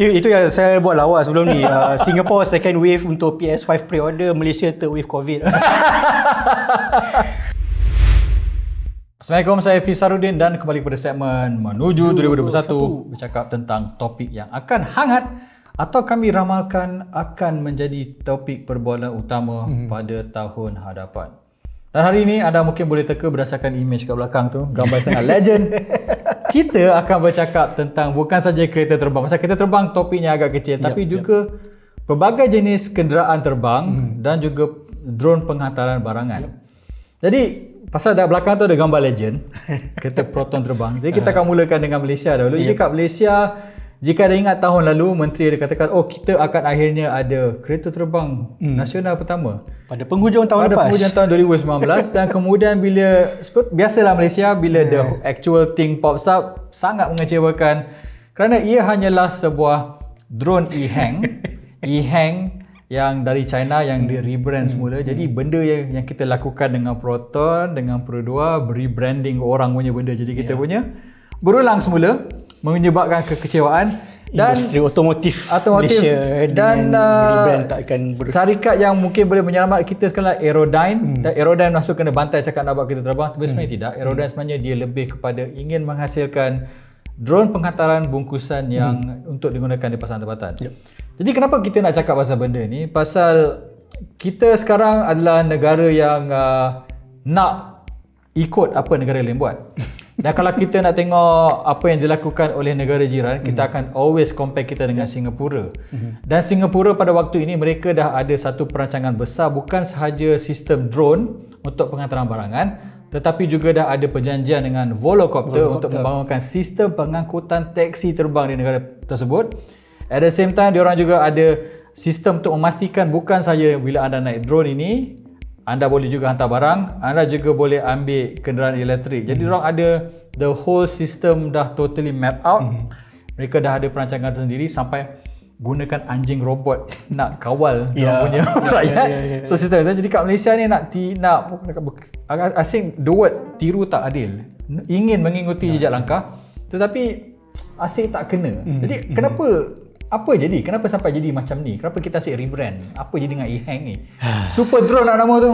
Itu, itu yang saya buat lawa sebelum ni. Uh, Singapore second wave untuk PS5 pre-order, Malaysia third wave COVID. Assalamualaikum, saya Fisarudin dan kembali kepada segmen Menuju 2021 bercakap tentang topik yang akan hangat atau kami ramalkan akan menjadi topik perbualan utama mm-hmm. pada tahun hadapan. Dan hari ini anda mungkin boleh teka berdasarkan image kat belakang tu, gambar sangat legend. Kita akan bercakap tentang bukan saja kereta terbang. Pasal kereta terbang topiknya agak kecil yep, tapi juga yep. pelbagai jenis kenderaan terbang mm. dan juga drone penghantaran barangan. Yep. Jadi Pasal dah belakang tu ada gambar legend Kereta Proton terbang Jadi kita akan mulakan dengan Malaysia dahulu Jadi kat Malaysia Jika ada ingat tahun lalu Menteri ada katakan Oh kita akan akhirnya ada Kereta terbang hmm. nasional pertama Pada penghujung tahun Pada lepas Pada penghujung tahun 2019 Dan kemudian bila Biasalah Malaysia Bila the actual thing pops up Sangat mengecewakan Kerana ia hanyalah sebuah Drone e-hang E-hang yang dari China yang hmm. di rebrand hmm. semula. Jadi hmm. benda yang yang kita lakukan dengan Proton, dengan Pro 2, rebranding orang punya benda. Jadi kita yeah. punya berulang semula menyebabkan kekecewaan dan industri otomotif, otomotif Malaysia dan uh, tak akan ber- syarikat yang mungkin boleh menyelamat kita sekarang Aerodyne hmm. dan Aerodyne masuk kena bantai cakap nak buat kita terbang tapi sebenarnya hmm. tidak Aerodyne hmm. sebenarnya dia lebih kepada ingin menghasilkan drone penghantaran bungkusan yang hmm. untuk digunakan di pasaran tempatan yep. Jadi kenapa kita nak cakap pasal benda ni? Pasal kita sekarang adalah negara yang uh, nak ikut apa negara lain buat. Dan kalau kita nak tengok apa yang dilakukan oleh negara jiran, kita mm-hmm. akan always compare kita dengan Singapura. Mm-hmm. Dan Singapura pada waktu ini mereka dah ada satu perancangan besar bukan sahaja sistem drone untuk penghantaran barangan, tetapi juga dah ada perjanjian dengan Volocopter, Volocopter. untuk membangunkan sistem pengangkutan taksi terbang di negara tersebut. At the same time, diorang juga ada sistem untuk memastikan bukan saja bila anda naik drone ini, anda boleh juga hantar barang, anda juga boleh ambil kenderaan elektrik. Jadi, mm-hmm. diorang ada the whole system dah totally map out. Mm-hmm. Mereka dah ada perancangan tersendiri sampai gunakan anjing robot nak kawal yeah. punya yeah, rakyat. Yeah, yeah, yeah. So sistem jadi kat Malaysia ni nak ti, nak asing the word tiru tak adil. Ingin mengikuti yeah. jejak langkah tetapi asing tak kena. Mm, jadi mm. kenapa apa jadi? Kenapa sampai jadi macam ni? Kenapa kita asyik rebrand? Apa jadi dengan e-hang ni? Super drone nak nama tu.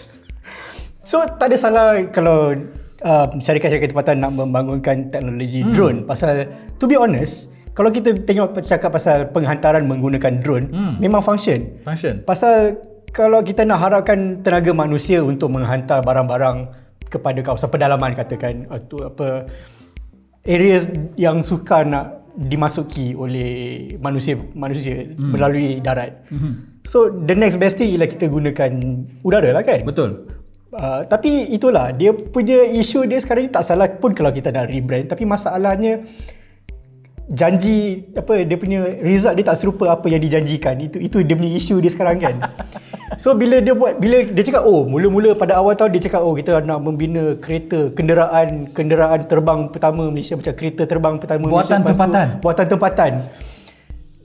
so tak ada salah kalau uh, syarikat-syarikat tempatan nak membangunkan teknologi hmm. drone pasal to be honest kalau kita tengok cakap pasal penghantaran menggunakan drone hmm. memang function. Function. Pasal kalau kita nak harapkan tenaga manusia untuk menghantar barang-barang kepada kawasan pedalaman katakan atau apa areas yang suka nak dimasuki oleh manusia manusia hmm. melalui darat. Hmm. So the next best thing ialah kita gunakan udara lah kan? Betul. Uh, tapi itulah dia punya isu dia sekarang ni tak salah pun kalau kita nak rebrand tapi masalahnya janji apa dia punya result dia tak serupa apa yang dijanjikan itu itu dia punya isu dia sekarang kan so bila dia buat bila dia cakap oh mula-mula pada awal tahun dia cakap oh kita nak membina kereta kenderaan kenderaan terbang pertama Malaysia. Macam kereta terbang pertama buatan Malaysia tempatan tu, buatan tempatan.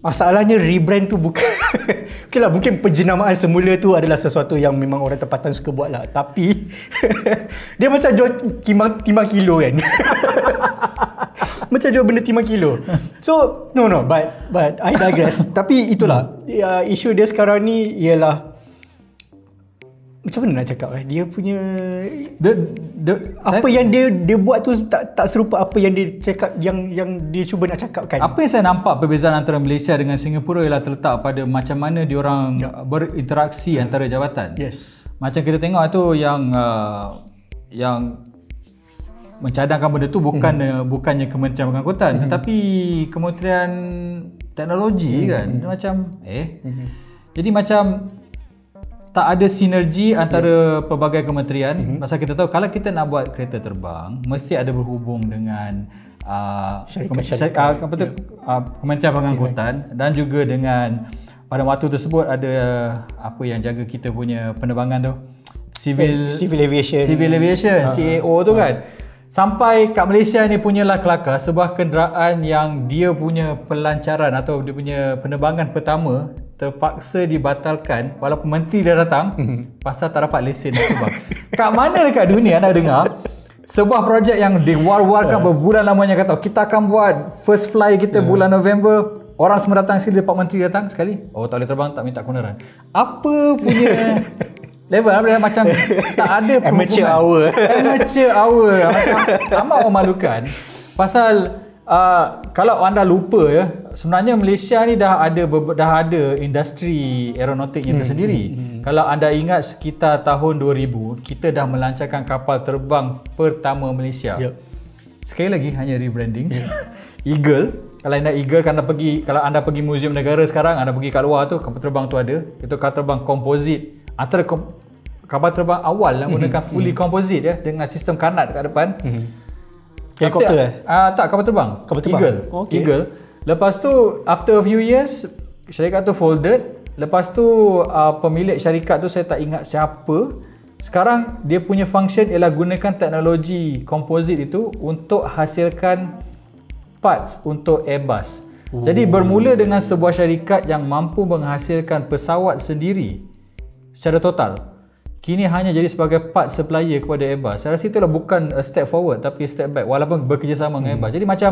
Masalahnya rebrand tu bukan Okay lah mungkin penjenamaan semula tu adalah sesuatu yang memang orang tempatan suka buat lah. Tapi Dia macam jual timbang, timbang kilo kan. Macam jual benda timbang kilo. So no no but but I digress. Tapi itulah uh, Isu dia sekarang ni ialah macam mana nak cakap eh dia punya the, the, apa saya, yang dia dia buat tu tak tak serupa apa yang dia cakap yang yang dia cuba nak cakapkan apa yang saya nampak perbezaan antara Malaysia dengan Singapura ialah terletak pada macam mana diorang ya. berinteraksi ya. antara jabatan yes macam kita tengok tu yang uh, yang mencadangkan benda tu bukan hmm. bukannya Kementerian Pengangkutan hmm. tetapi Kementerian Teknologi hmm. kan hmm. macam eh hmm. jadi macam tak ada sinergi antara yeah. pelbagai kementerian mm-hmm. pasal kita tahu kalau kita nak buat kereta terbang mesti ada berhubung dengan uh, syarikat, uh, apa tu, yeah. uh, kementerian pengangkutan yeah. dan juga dengan pada waktu tersebut ada apa yang jaga kita punya penerbangan tu civil eh, civil aviation civil aviation uh-huh. CAO tu uh-huh. kan sampai kat Malaysia ni punyalah kelakar sebuah kenderaan yang dia punya pelancaran atau dia punya penerbangan pertama terpaksa dibatalkan walaupun menteri dah datang mm-hmm. pasal tak dapat lesen nak terbang. kat mana dekat dunia anda dengar sebuah projek yang diwar-warkan berbulan lamanya kata kita akan buat first fly kita bulan November orang semua datang sini Departemen Menteri datang sekali oh tak boleh terbang tak minta kebenaran apa punya level apa macam tak ada Amateur hour. amateur hour macam amat memalukan pasal uh, kalau anda lupa ya sebenarnya Malaysia ni dah ada dah ada industri aeronautiknya tersendiri kalau anda ingat sekitar tahun 2000 kita dah melancarkan kapal terbang pertama Malaysia Yup. Sekali lagi hanya rebranding. Eagle. Kalau anda Eagle kan anda pergi kalau anda pergi muzium negara sekarang anda pergi kat luar tu kapal terbang tu ada. Itu kapal terbang komposit. Antara kom, kapal terbang awal yang menggunakan fully composite ya dengan sistem kanat kat depan. Helikopter eh? Ah tak kapal terbang. Kapal terbang? Eagle. Okay. Eagle. Lepas tu after a few years syarikat tu folded. Lepas tu uh, pemilik syarikat tu saya tak ingat siapa. Sekarang dia punya function ialah gunakan teknologi komposit itu untuk hasilkan parts untuk Airbus. Oh. Jadi bermula dengan sebuah syarikat yang mampu menghasilkan pesawat sendiri secara total. Kini hanya jadi sebagai part supplier kepada Airbus. Saya rasa itulah bukan a step forward tapi step back walaupun bekerjasama dengan Airbus. Jadi macam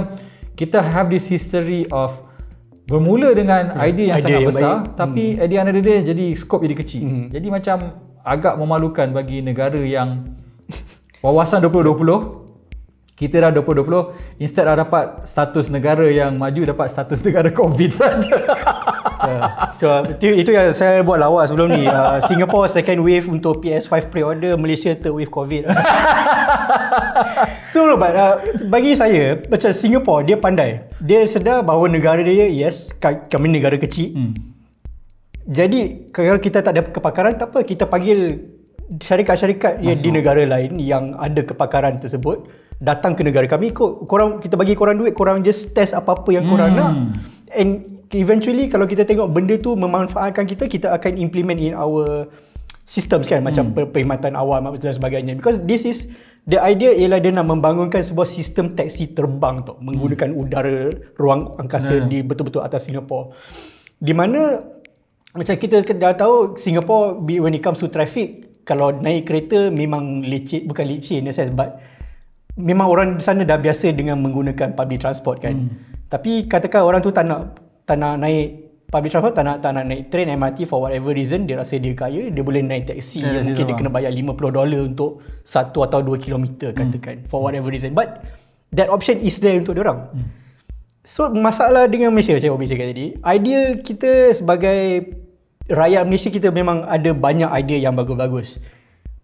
kita have this history of bermula dengan idea yang idea sangat yang besar baik. tapi at the end of the day jadi scope jadi kecil. Jadi macam agak memalukan bagi negara yang wawasan 2020 kita dah 2020 instead dah dapat status negara yang maju dapat status negara covid saja. Yeah. So itu, itu yang saya buat lawa sebelum ni. Uh, Singapore second wave untuk PS5 pre-order, Malaysia third wave COVID. tu loh, but, uh, bagi saya macam Singapore dia pandai. Dia sedar bahawa negara dia yes ka- kami negara kecil. hmm. Jadi kalau kita tak ada kepakaran tak apa kita panggil syarikat-syarikat yang di negara lain yang ada kepakaran tersebut datang ke negara kami kok korang kita bagi korang duit korang just test apa-apa yang korang Hmm. nak and eventually kalau kita tengok benda tu memanfaatkan kita kita akan implement in our systems kan macam Hmm. per- perkhidmatan awam dan sebagainya because this is the idea ialah dia nak membangunkan sebuah sistem taksi terbang tau menggunakan udara ruang angkasa Hmm. di betul-betul atas Singapore di mana macam kita dah tahu Singapore when it comes to traffic kalau naik kereta memang leceh bukan leceh in a sense but memang orang di sana dah biasa dengan menggunakan public transport kan hmm. tapi katakan orang tu tak nak tak nak naik public transport tak nak tak nak naik train MRT for whatever reason dia rasa dia kaya dia boleh naik taxi Ya, yang mungkin dia terbang. kena bayar 50 dolar untuk 1 atau 2 kilometer katakan for whatever reason but that option is there untuk dia orang Hmm. So masalah dengan Malaysia macam Obi cakap tadi Idea kita sebagai Rakyat Malaysia kita memang ada banyak idea yang bagus-bagus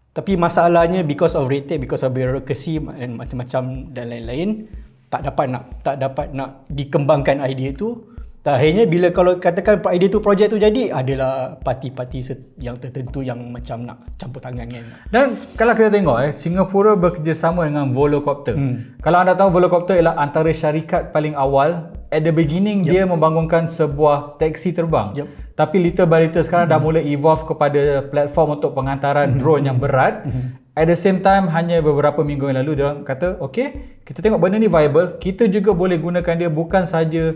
Tapi masalahnya because of red tape Because of bureaucracy dan macam-macam dan lain-lain Tak dapat nak tak dapat nak dikembangkan idea tu Tak akhirnya bila kalau katakan idea tu projek tu jadi Adalah parti-parti yang tertentu yang macam nak campur tangan kan Dan kalau kita tengok eh Singapura bekerjasama dengan Volocopter. Hmm. Kalau anda tahu Volocopter ialah antara syarikat paling awal at the beginning yep. dia membangunkan sebuah taksi terbang. Yep. Tapi little by little sekarang dah mula evolve kepada platform untuk penghantaran drone yang berat. At the same time hanya beberapa minggu yang lalu dia orang kata okay kita tengok benda ni viable kita juga boleh gunakan dia bukan saja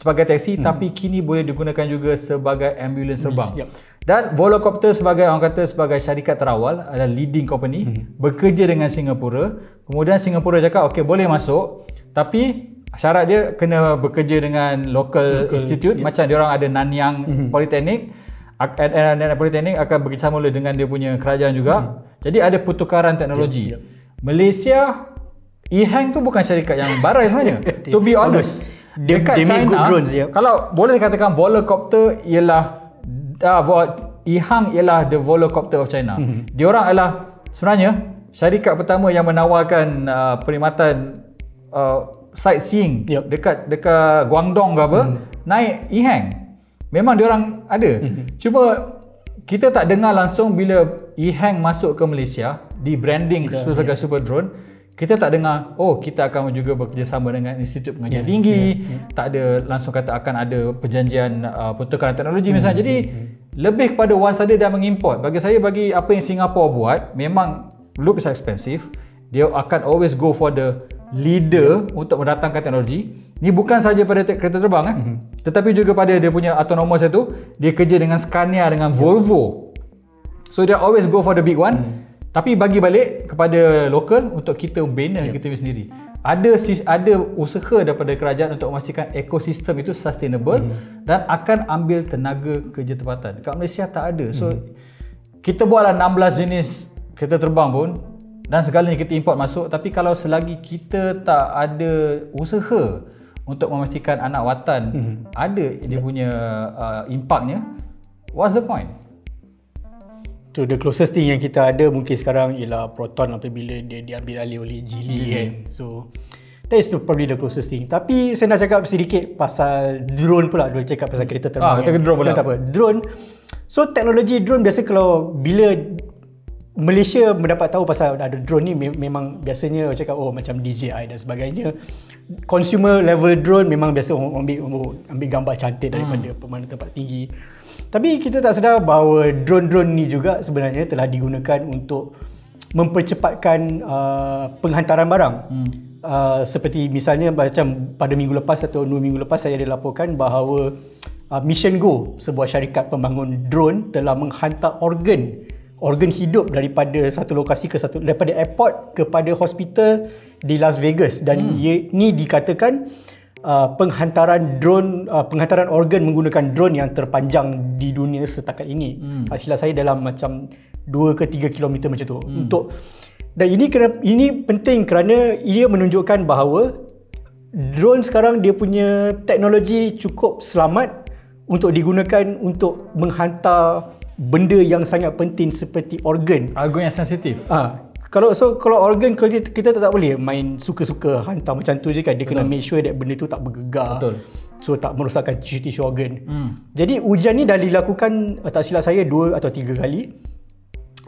sebagai taksi tapi kini boleh digunakan juga sebagai ambulans terbang. Yep. Dan Volocopter sebagai orang kata sebagai syarikat terawal adalah leading company hmm. bekerja dengan Singapura. Kemudian Singapura cakap okey boleh masuk tapi syarat dia kena bekerja dengan local, local institute yeah. macam dia orang ada Nanyang hmm. Polytechnic and- and- Nanyang Polytechnic akan bekerjasama dengan dia punya kerajaan juga. Hmm. Jadi ada pertukaran teknologi. Yep, Malaysia EHang tu bukan syarikat yang barai sebenarnya. to be honest. Dia- dekat make China, good drones, yep. kalau boleh dikatakan Volocopter ialah uh, Ihang ialah the Volocopter of China. Mhm. Mm-hmm. Dia orang adalah sebenarnya syarikat pertama yang menawarkan uh, perkhidmatan uh, sightseeing Yep. dekat dekat Guangdong ke apa, Mhm. naik Ihang. Memang dia orang ada. Mhm. Cuma kita tak dengar langsung bila Ihang masuk ke Malaysia di branding sebagai super drone kita tak dengar oh kita akan juga bekerjasama dengan institut pengajian Ya, tinggi. tak ada langsung kata akan ada perjanjian uh, pertukaran teknologi misalnya. Jadi lebih kepada once ada dah mengimport. Bagi saya bagi apa yang Singapore buat memang looks expensive. Dia akan always go for the leader untuk mendatangkan teknologi. Ni bukan saja pada te- kereta terbang eh. Tetapi juga pada dia punya autonomous itu dia kerja dengan Scania dengan Volvo. So dia always go for the big one. Hmm. Tapi bagi balik kepada lokal untuk kita bina yeah. kita sendiri. Ada ada usaha daripada kerajaan untuk memastikan ekosistem itu sustainable mm. dan akan ambil tenaga kerja tempatan. Kat Malaysia tak ada. So mm. kita buatlah 16 jenis kereta terbang pun dan segalanya kita import masuk tapi kalau selagi kita tak ada usaha untuk memastikan anak watan mm. ada dia punya uh, impaknya what's the point? So the closest thing yang kita ada mungkin sekarang ialah Proton apabila dia diambil alih oleh Geely mm-hmm. kan. So that is probably the closest thing. Tapi saya nak cakap sedikit pasal drone pula. Dulu cakap pasal kereta terbang. Ah, kita kan. drone pula. Tak apa. Drone. So teknologi drone biasa kalau bila Malaysia mendapat tahu pasal ada drone ni memang biasanya cakap oh macam DJI dan sebagainya. Consumer level drone memang biasa ambil ambil gambar cantik daripada hmm. pemandangan tempat tinggi. Tapi kita tak sedar bahawa drone-drone ni juga sebenarnya telah digunakan untuk mempercepatkan uh, penghantaran barang. Hmm. Uh, seperti misalnya macam pada minggu lepas atau dua minggu lepas saya dilaporkan bahawa uh, Mission Go, sebuah syarikat pembangun drone telah menghantar organ organ hidup daripada satu lokasi ke satu daripada airport kepada hospital di Las Vegas dan hmm. ia, ini dikatakan Uh, penghantaran drone uh, penghantaran organ menggunakan drone yang terpanjang di dunia setakat ini. Hmm. Hasil saya dalam macam 2 ke 3 km macam tu. Hmm. Untuk dan ini kena ini penting kerana ia menunjukkan bahawa drone sekarang dia punya teknologi cukup selamat untuk digunakan untuk menghantar benda yang sangat penting seperti organ. Organ yang sensitif. Ah, kalau so kalau organ kalau kita, kita tak, boleh main suka-suka hantar macam tu je kan dia Betul. kena make sure that benda tu tak bergegar Betul. so tak merosakkan tissue-tissue organ hmm. jadi ujian ni dah dilakukan tak silap saya dua atau tiga kali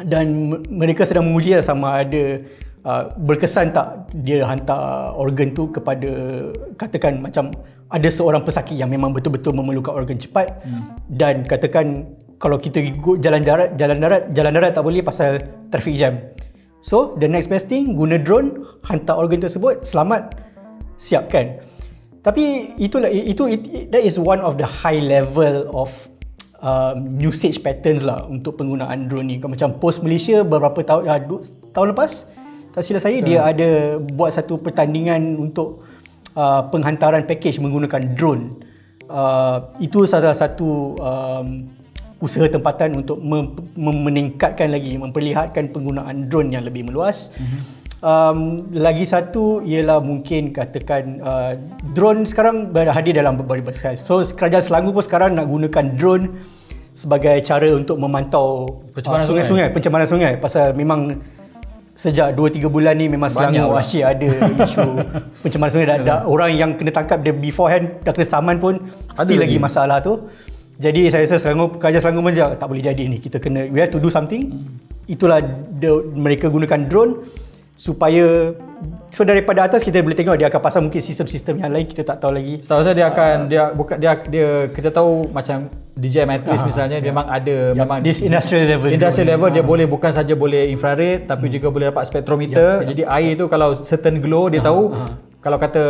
dan mereka sedang menguji lah sama ada uh, berkesan tak dia hantar organ tu kepada katakan macam ada seorang pesakit yang memang betul-betul memerlukan organ cepat hmm. dan katakan kalau kita jalan darat jalan darat jalan darat tak boleh pasal traffic jam So the next best thing guna drone hantar organ tersebut selamat siapkan. Tapi itulah itu it, that is one of the high level of um, usage patterns lah untuk penggunaan drone ni. Macam Post Malaysia beberapa tahun uh, tahun lepas tak silap saya dia ada buat satu pertandingan untuk uh, penghantaran package menggunakan drone. Uh, itu salah satu um, usaha tempatan untuk meningkatkan lagi memperlihatkan penggunaan drone yang lebih meluas. Mm-hmm. Um, lagi satu ialah mungkin katakan uh, drone sekarang berhadir dalam berbagai besar. So kerajaan Selangor pun sekarang nak gunakan drone sebagai cara untuk memantau pencemaran uh, sungai-sungai, pencemaran sungai pasal memang sejak 2 3 bulan ni memang Selangor asyik ada isu pencemaran sungai dah, dah orang yang kena tangkap dia beforehand dah kena saman pun ada lagi masalah tu. Jadi saya rasa Selangor, kerajaan Selangor pun tak boleh jadi ni. Kita kena, we have to do something. Hmm. Itulah the, mereka gunakan drone supaya so daripada atas kita boleh tengok dia akan pasang mungkin sistem-sistem yang lain kita tak tahu lagi. Setahu saya dia akan uh, dia bukan dia dia kita tahu macam DJI Matrix uh, misalnya yeah. memang ada yeah. memang this industrial level industrial level uh. dia boleh bukan saja boleh infrared tapi hmm. juga boleh dapat spektrometer. Yeah, yeah. Jadi air tu kalau certain glow dia uh, tahu uh. kalau kata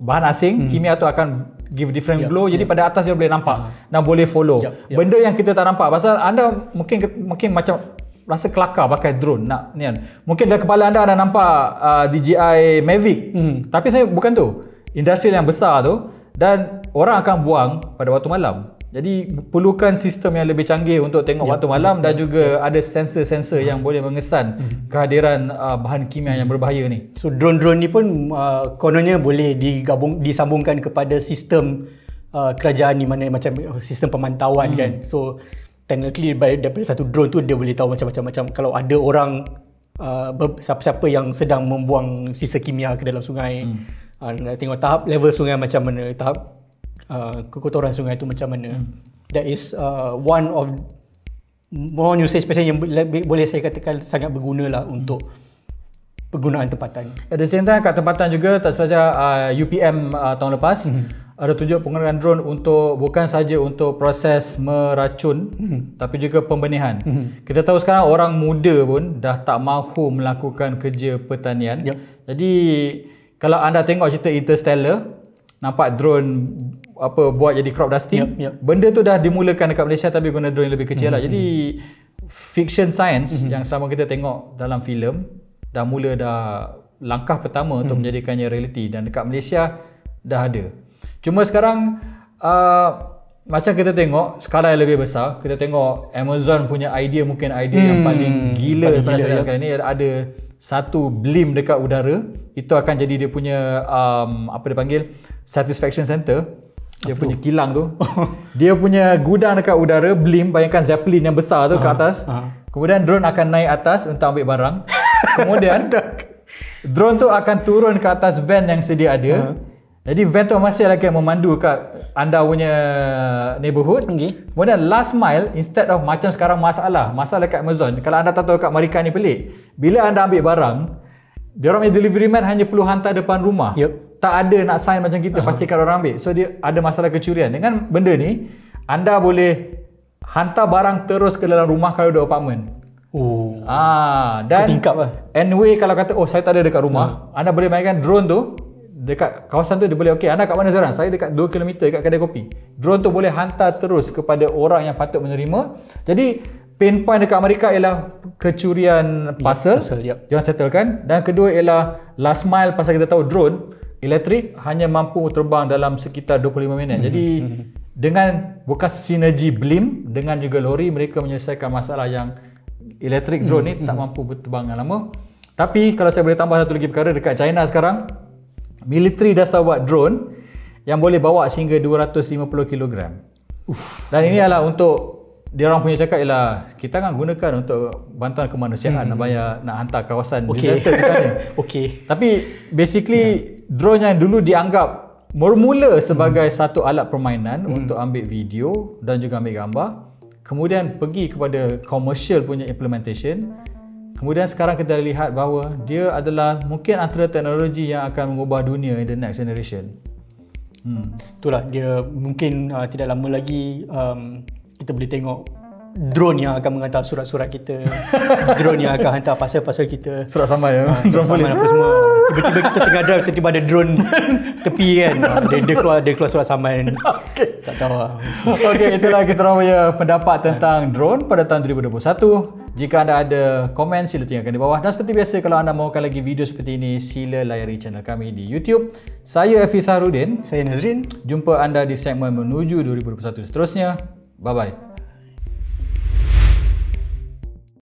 bahan asing hmm. kimia tu akan give different yep, glow yep. jadi pada atas dia boleh nampak uh. dan boleh follow yep, yep. benda yang kita tak nampak pasal anda mungkin mungkin macam rasa kelakar pakai drone nak ni kan mungkin dalam kepala anda ada nampak uh, DJI Mavic hmm. tapi saya bukan tu industri yang besar tu dan orang akan buang pada waktu malam jadi perlukan sistem yang lebih canggih untuk tengok ya, waktu malam ya, dan juga ya. ada sensor-sensor yang boleh mengesan hmm. kehadiran uh, bahan kimia yang berbahaya ni. So drone-drone ni pun uh, kononnya boleh digabung disambungkan kepada sistem uh, kerajaan ni mana macam sistem pemantauan hmm. kan. So technically daripada satu drone tu dia boleh tahu macam-macam macam kalau ada orang uh, siapa-siapa yang sedang membuang sisa kimia ke dalam sungai. Hmm. Uh, nak tengok tahap level sungai macam mana, tahap Uh, kekotoran sungai itu macam mana. Hmm. That is uh, one of more usage pattern yang boleh saya katakan sangat berguna lah hmm. untuk penggunaan tempatan. At the same time kat tempatan juga tak saja uh, UPM uh, tahun lepas hmm. Ada tunjuk penggunaan drone untuk bukan saja untuk proses meracun hmm. tapi juga pembenihan. Hmm. Kita tahu sekarang orang muda pun dah tak mahu melakukan kerja pertanian. Yep. Jadi kalau anda tengok cerita Interstellar nampak drone apa buat jadi crop dusting. Yep, yep. Benda tu dah dimulakan dekat Malaysia tapi guna drone yang lebih kecil mm-hmm. lah. Jadi fiction science mm-hmm. yang selama kita tengok dalam filem dah mula dah langkah pertama mm-hmm. untuk mhm. menjadikannya realiti dan dekat Malaysia dah ada. Cuma sekarang uh, macam kita tengok skala yang lebih besar, kita tengok Amazon punya idea mungkin idea hmm, yang paling gila pada saat ya. ini ada satu blim dekat udara, itu akan jadi dia punya um, apa dia panggil? Satisfaction center. Dia punya kilang tu. Dia punya gudang dekat udara blim bayangkan zeppelin yang besar tu uh, ke atas. uh. kemudian drone akan naik atas untuk ambil barang. Kemudian drone tu akan turun ke atas van yang sedia ada. Uh. Jadi van tu masih lagi memandu kat anda punya neighborhood okay. kemudian last mile instead of macam sekarang masalah masalah dekat Amazon kalau anda tak tahu kat Marika ni pelik bila anda ambil barang dia orang punya delivery man hanya perlu hantar depan rumah yep tak ada nak sign macam kita uh-huh. pastikan orang ambil. So dia ada masalah kecurian. Dengan benda ni anda boleh hantar barang terus ke dalam rumah kalau ada apartment. Oh. Ah dan tingkap lah. Anyway kalau kata oh saya tak ada dekat rumah, uh. anda boleh mainkan drone tu dekat kawasan tu dia boleh okey anda kat mana sekarang? Saya dekat 2 km dekat kedai kopi. Drone tu boleh hantar terus kepada orang yang patut menerima. Jadi pain point dekat Amerika ialah kecurian parcel. Yep, parcel yep. Dia settlekan dan kedua ialah last mile pasal kita tahu drone elektrik hanya mampu terbang dalam sekitar 25 minit. Hmm. Jadi hmm. dengan bukan sinergi blim dengan juga lori mereka menyelesaikan masalah yang elektrik drone ni hmm. tak mampu berterbang yang lama. Tapi kalau saya boleh tambah satu lagi perkara dekat China sekarang military dah buat drone yang boleh bawa sehingga 250 kg. Dan ini adalah untuk dia orang punya cakap ialah kita kan gunakan untuk bantuan kemanusiaan hmm. nak bayar nak hantar kawasan okay. disaster di sana. Okey. Tapi basically yeah. drone yang dulu dianggap bermula sebagai hmm. satu alat permainan hmm. untuk ambil video dan juga ambil gambar, kemudian pergi kepada commercial punya implementation. Kemudian sekarang kita lihat bahawa dia adalah mungkin antara teknologi yang akan mengubah dunia in the next generation. Hmm. Itulah dia mungkin uh, tidak lama lagi um, kita boleh tengok drone yang akan mengantar surat-surat kita drone yang akan hantar pasal-pasal kita. Surat samai ya? Ha, surat samai apa semua. Tiba-tiba kita tengah drive tiba-tiba ada drone tepi kan? Dia, dia keluar dia keluar surat samai. Okay. tak tahu lah. Ok itulah kita orang punya pendapat tentang drone pada tahun 2021 jika anda ada komen sila tinggalkan di bawah. Dan seperti biasa kalau anda mahukan lagi video seperti ini sila layari channel kami di YouTube. Saya Hafiz Harudin saya Nazrin. Jumpa anda di segmen menuju 2021 seterusnya. Bye bye.